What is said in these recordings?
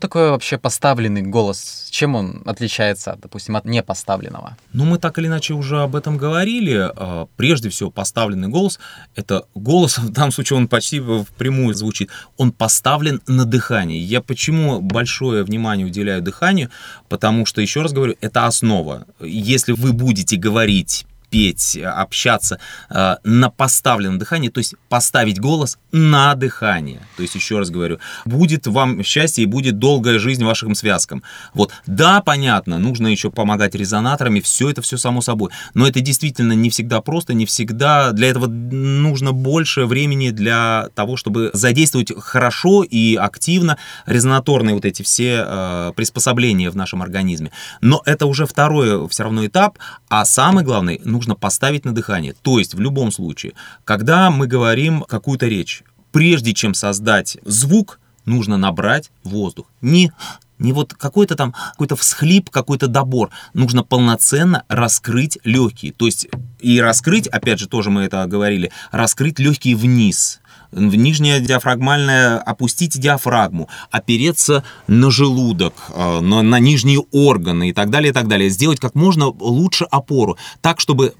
такое вообще поставленный голос? Чем он отличается, допустим, от непоставленного? Ну, мы так или иначе уже об этом говорили. А, прежде всего, поставленный голос — это голос, в данном случае он почти впрямую звучит, он поставлен на дыхание. Я почему большое внимание уделяю дыханию? Потому что, еще раз говорю, это основа. Если вы будете говорить петь, общаться э, на поставленном дыхании, то есть поставить голос на дыхание. То есть, еще раз говорю, будет вам счастье и будет долгая жизнь вашим связкам. Вот, да, понятно, нужно еще помогать резонаторами, все это все само собой, но это действительно не всегда просто, не всегда, для этого нужно больше времени для того, чтобы задействовать хорошо и активно резонаторные вот эти все э, приспособления в нашем организме. Но это уже второй все равно этап, а самый главный, ну, нужно поставить на дыхание. То есть в любом случае, когда мы говорим какую-то речь, прежде чем создать звук, нужно набрать воздух. Не не вот какой-то там какой-то всхлип, какой-то добор. Нужно полноценно раскрыть легкие. То есть и раскрыть, опять же, тоже мы это говорили, раскрыть легкие вниз в нижнее диафрагмальное, опустить диафрагму, опереться на желудок, э, на, на нижние органы и так далее, и так далее. Сделать как можно лучше опору, так, чтобы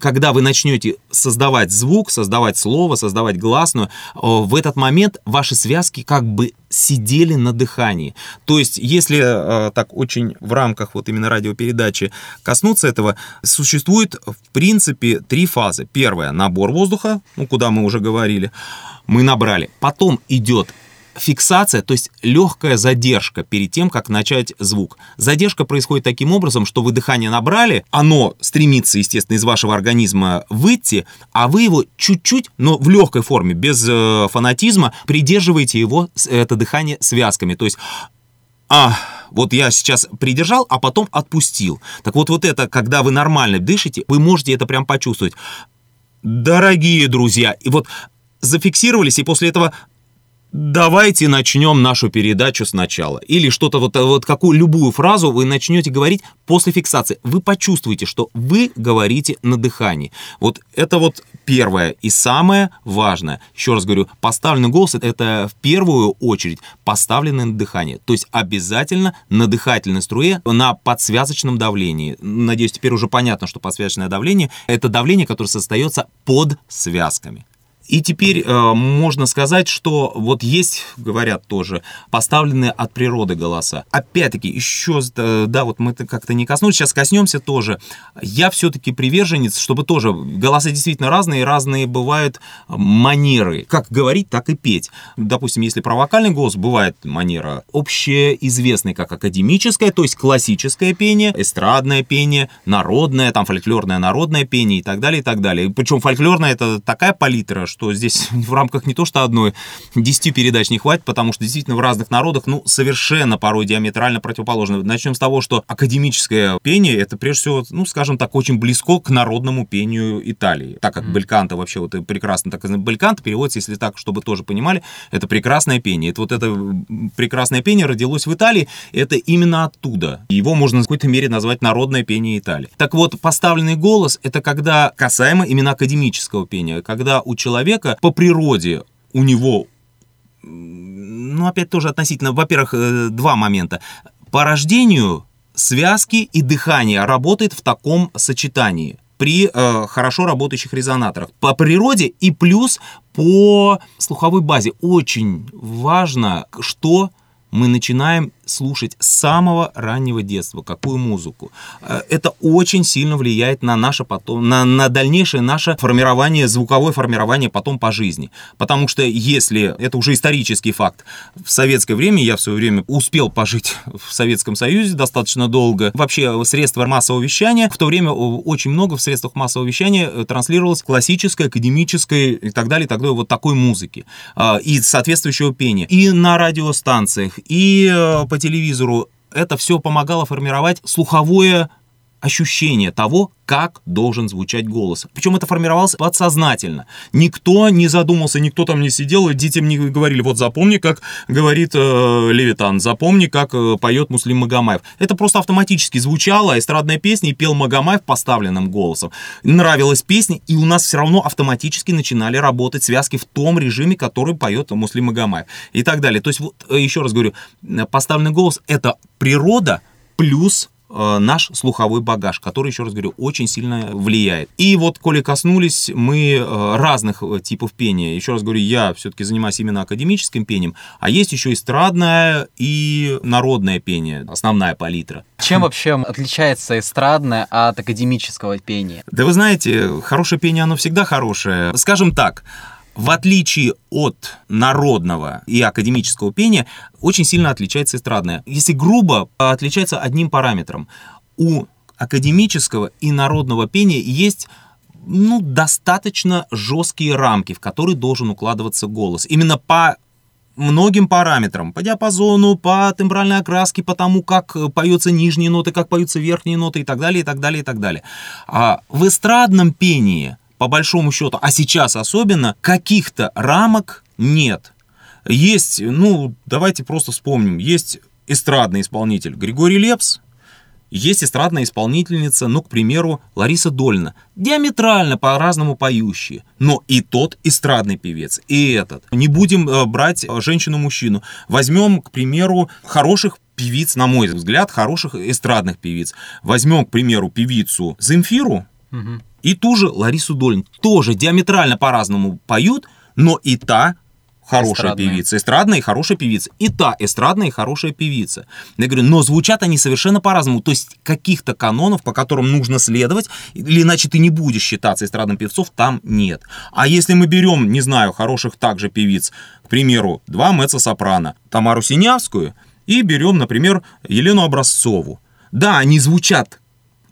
когда вы начнете создавать звук, создавать слово, создавать гласную, э, в этот момент ваши связки как бы сидели на дыхании. То есть, если э, так очень в рамках вот именно радиопередачи коснуться этого, существует в принципе три фазы. Первая — набор воздуха, ну, куда мы уже говорили, мы набрали. Потом идет фиксация, то есть легкая задержка перед тем, как начать звук. Задержка происходит таким образом, что вы дыхание набрали, оно стремится, естественно, из вашего организма выйти, а вы его чуть-чуть, но в легкой форме, без э, фанатизма, придерживаете его, это дыхание связками. То есть а, вот я сейчас придержал, а потом отпустил. Так вот, вот это, когда вы нормально дышите, вы можете это прям почувствовать. Дорогие друзья, и вот зафиксировались, и после этого давайте начнем нашу передачу сначала. Или что-то вот, вот какую любую фразу вы начнете говорить после фиксации. Вы почувствуете, что вы говорите на дыхании. Вот это вот первое и самое важное. Еще раз говорю, поставленный голос это в первую очередь поставленное на дыхание. То есть обязательно на дыхательной струе, на подсвязочном давлении. Надеюсь, теперь уже понятно, что подсвязочное давление это давление, которое создается под связками. И теперь э, можно сказать, что вот есть, говорят тоже, поставленные от природы голоса. Опять-таки, еще, э, да, вот мы как-то не коснулись, сейчас коснемся тоже. Я все-таки приверженец, чтобы тоже, голоса действительно разные, разные бывают манеры. Как говорить, так и петь. Допустим, если про вокальный голос, бывает манера общеизвестная, как академическое, то есть классическое пение, эстрадное пение, народное, там фольклорное народное пение и так далее, и так далее. Причем фольклорное это такая палитра, что здесь в рамках не то что одной, 10 передач не хватит, потому что действительно в разных народах, ну, совершенно порой диаметрально противоположно. Начнем с того, что академическое пение, это прежде всего, ну, скажем так, очень близко к народному пению Италии. Так как бельканто вообще вот прекрасно, так бельканто переводится, если так, чтобы тоже понимали, это прекрасное пение. Это вот это прекрасное пение родилось в Италии, это именно оттуда. Его можно в какой-то мере назвать народное пение Италии. Так вот, поставленный голос, это когда касаемо именно академического пения, когда у человека человека по природе у него, ну, опять тоже относительно, во-первых, э, два момента. По рождению связки и дыхание работает в таком сочетании при э, хорошо работающих резонаторах. По природе и плюс по слуховой базе. Очень важно, что мы начинаем слушать с самого раннего детства, какую музыку. Э, это очень сильно влияет на наше потом, на, на дальнейшее наше формирование, звуковое формирование потом по жизни. Потому что если, это уже исторический факт, в советское время, я в свое время успел пожить в Советском Союзе достаточно долго, вообще средства массового вещания, в то время очень много в средствах массового вещания э, транслировалось классическое, академическое и так далее, и так далее, вот такой музыки а, и соответствующего пения. И на радиостанциях, и э, по телевизору, это все помогало формировать слуховое ощущение того, как должен звучать голос. Причем это формировалось подсознательно. Никто не задумался, никто там не сидел, детям не говорили, вот запомни, как говорит э, Левитан, запомни, как э, поет Муслим Магомаев. Это просто автоматически звучало, эстрадная песня, и пел Магомаев поставленным голосом. Нравилась песня, и у нас все равно автоматически начинали работать связки в том режиме, который поет Муслим Магомаев. И так далее. То есть, вот, э, еще раз говорю, поставленный голос — это природа плюс Э, наш слуховой багаж, который, еще раз говорю, очень сильно влияет. И вот, коли коснулись мы э, разных э, типов пения, еще раз говорю, я все-таки занимаюсь именно академическим пением, а есть еще эстрадное и народное пение, основная палитра. Чем вообще отличается эстрадное от академического пения? Да вы знаете, хорошее пение, оно всегда хорошее. Скажем так, в отличие от народного и академического пения, очень сильно отличается эстрадное. Если грубо, отличается одним параметром. У академического и народного пения есть ну, достаточно жесткие рамки, в которые должен укладываться голос. Именно по многим параметрам, по диапазону, по тембральной окраске, по тому, как поются нижние ноты, как поются верхние ноты и так далее, и так далее, и так далее. А в эстрадном пении по большому счету, а сейчас особенно, каких-то рамок нет. Есть, ну, давайте просто вспомним, есть эстрадный исполнитель Григорий Лепс, есть эстрадная исполнительница, ну, к примеру, Лариса Дольна, диаметрально по-разному поющие, но и тот эстрадный певец, и этот. Не будем э, брать женщину-мужчину. Возьмем, к примеру, хороших певиц, на мой взгляд, хороших эстрадных певиц. Возьмем, к примеру, певицу Земфиру, угу. И ту же Ларису Долин тоже диаметрально по-разному поют, но и та хорошая эстрадная. певица, эстрадная и хорошая певица, и та эстрадная и хорошая певица. Я говорю, но звучат они совершенно по-разному, то есть каких-то канонов, по которым нужно следовать, или иначе ты не будешь считаться эстрадным певцов, там нет. А если мы берем, не знаю, хороших также певиц, к примеру, два меццо-сопрано, Тамару Синявскую, и берем, например, Елену Образцову. Да, они звучат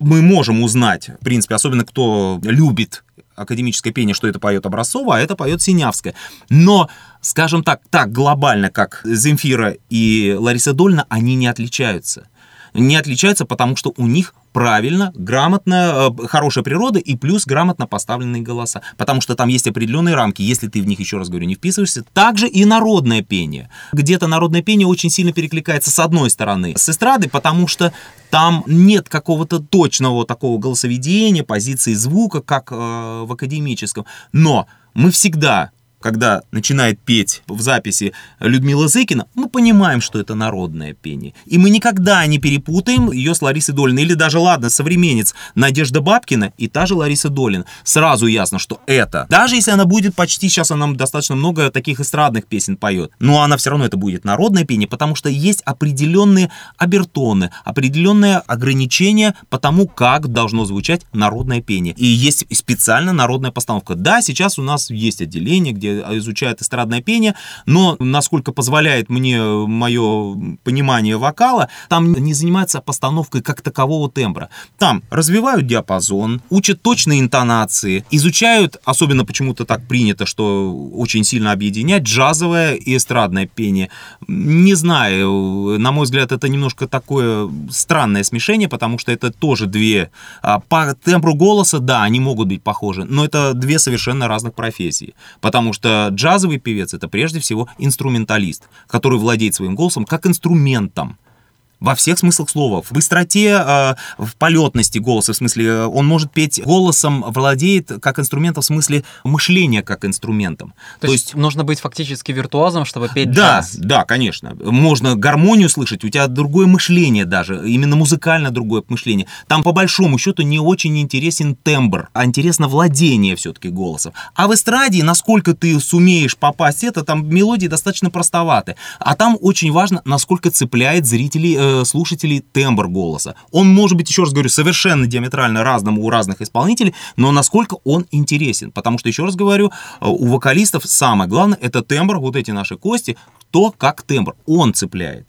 мы можем узнать, в принципе, особенно кто любит академическое пение, что это поет Образцова, а это поет Синявская. Но, скажем так, так глобально, как Земфира и Лариса Дольна, они не отличаются не отличаются, потому что у них правильно, грамотно, э, хорошая природа и плюс грамотно поставленные голоса. Потому что там есть определенные рамки, если ты в них, еще раз говорю, не вписываешься. Также и народное пение. Где-то народное пение очень сильно перекликается с одной стороны с эстрадой, потому что там нет какого-то точного такого голосоведения, позиции звука, как э, в академическом. Но мы всегда когда начинает петь в записи Людмила Зыкина, мы понимаем, что это народное пение. И мы никогда не перепутаем ее с Ларисой Долиной. Или даже, ладно, современец Надежда Бабкина и та же Лариса Долин. Сразу ясно, что это. Даже если она будет почти, сейчас она достаточно много таких эстрадных песен поет, но она все равно это будет народное пение, потому что есть определенные обертоны, определенные ограничения по тому, как должно звучать народное пение. И есть специально народная постановка. Да, сейчас у нас есть отделение, где изучают эстрадное пение, но, насколько позволяет мне мое понимание вокала, там не занимаются постановкой как такового тембра. Там развивают диапазон, учат точные интонации, изучают, особенно почему-то так принято, что очень сильно объединять джазовое и эстрадное пение. Не знаю, на мой взгляд, это немножко такое странное смешение, потому что это тоже две... А, по тембру голоса, да, они могут быть похожи, но это две совершенно разных профессии, потому что что джазовый певец это прежде всего инструменталист, который владеет своим голосом как инструментом во всех смыслах слова. В быстроте, э, в полетности голоса, в смысле, э, он может петь голосом, владеет как инструментом, в смысле мышления как инструментом. То, То есть, есть нужно быть фактически виртуозом, чтобы петь да, джаз. Да, конечно. Можно гармонию слышать, у тебя другое мышление даже, именно музыкально другое мышление. Там по большому счету не очень интересен тембр, а интересно владение все-таки голосом. А в эстраде, насколько ты сумеешь попасть это, там мелодии достаточно простоваты. А там очень важно, насколько цепляет зрителей э, слушателей тембр голоса. Он может быть, еще раз говорю, совершенно диаметрально разным у разных исполнителей, но насколько он интересен. Потому что, еще раз говорю, э, у вокалистов самое главное это тембр, вот эти наши кости, то как тембр. Он цепляет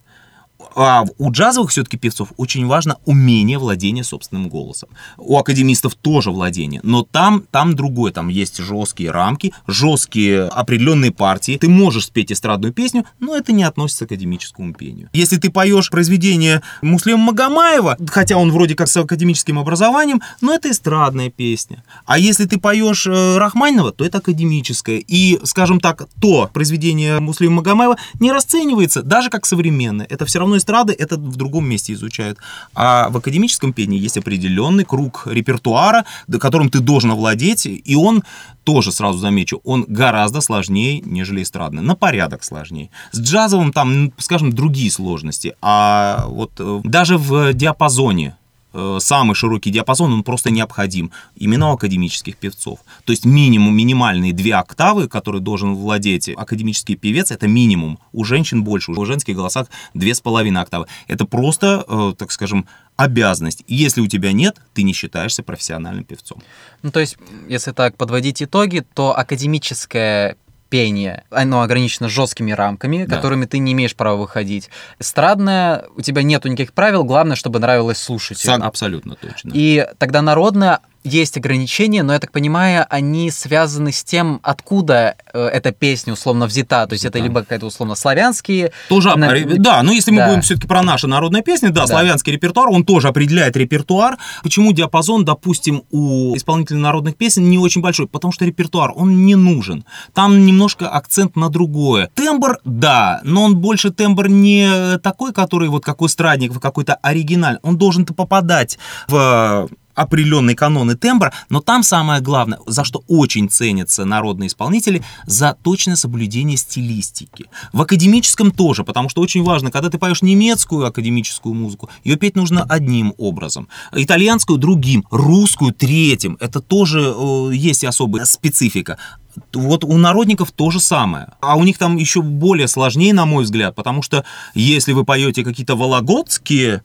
А у джазовых все-таки певцов очень важно умение владения собственным голосом. У академистов тоже владение, но там, там другое. Там есть жесткие рамки, жесткие определенные партии. Ты можешь спеть эстрадную песню, но это не относится к академическому пению. Если ты поешь произведение Муслима Магомаева, хотя он вроде как с академическим образованием, но это эстрадная песня. А если ты поешь э, Рахманинова, то это академическое. И, скажем так, то произведение Муслима Магомаева не расценивается даже как современное. Это все равно эстрады, это в другом месте изучают. А в академическом пении есть определенный круг репертуара, которым ты должен овладеть, и он тоже сразу замечу, он гораздо сложнее, нежели эстрадный, на порядок сложнее. С джазовым там, скажем, другие сложности, а вот э, даже в диапазоне самый широкий диапазон, он просто необходим именно у академических певцов. То есть минимум, минимальные две октавы, которые должен владеть академический певец, это минимум. У женщин больше, у женских голосах две с половиной октавы. Это просто, э, так скажем, обязанность. Если у тебя нет, ты не считаешься профессиональным певцом. Ну, то есть, если так подводить итоги, то академическое пение, оно ограничено жесткими рамками, да. которыми ты не имеешь права выходить. Эстрадное, у тебя нету никаких правил, главное, чтобы нравилось слушать. Абсолютно точно. И тогда народное есть ограничения, но я так понимаю, они связаны с тем, откуда э, эта песня условно взята. То есть это либо какая-то условно славянские. Тоже, на... да, но если мы да. будем все-таки про наши народные песни, да, да, славянский репертуар, он тоже определяет репертуар. Почему диапазон, допустим, у исполнителей народных песен не очень большой? Потому что репертуар, он не нужен. Там немножко акцент на другое. Тембр, да, но он больше тембр не такой, который вот какой страдник, какой-то оригиналь. Он должен-то попадать в определенный канон и тембр, но там самое главное, за что очень ценятся народные исполнители, за точное соблюдение стилистики. В академическом тоже, потому что очень важно, когда ты поешь немецкую академическую музыку, ее петь нужно одним образом, итальянскую другим, русскую третьим. Это тоже э, есть особая специфика. Вот у народников то же самое. А у них там еще более сложнее, на мой взгляд, потому что если вы поете какие-то вологодские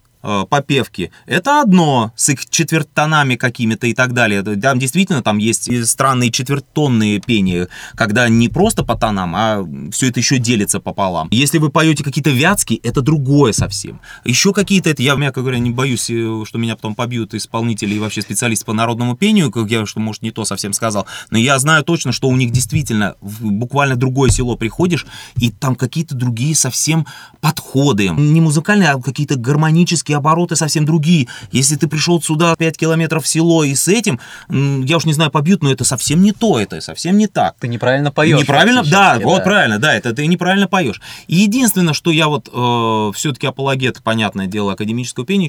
попевки, это одно, с их четвертонами какими-то и так далее. Там действительно там есть странные четвертонные пения, когда не просто по тонам, а все это еще делится пополам. Если вы поете какие-то вятские, это другое совсем. Еще какие-то, это я, мягко говоря, не боюсь, э, что меня потом побьют исполнители и вообще специалисты по народному пению, как я, что, может, не то совсем сказал, но я знаю точно, что у них действительно в буквально другое село приходишь, и там какие-то другие совсем подходы. Не музыкальные, а какие-то гармонические обороты совсем другие. Если ты пришел сюда 5 километров в село и с этим, я уж не знаю, побьют, но это совсем не то, это совсем не так. Ты неправильно поешь. Неправильно, да, вот да. правильно, да, это ты неправильно поешь. И единственное, что я вот э, все-таки апологет, понятное дело, академического пения,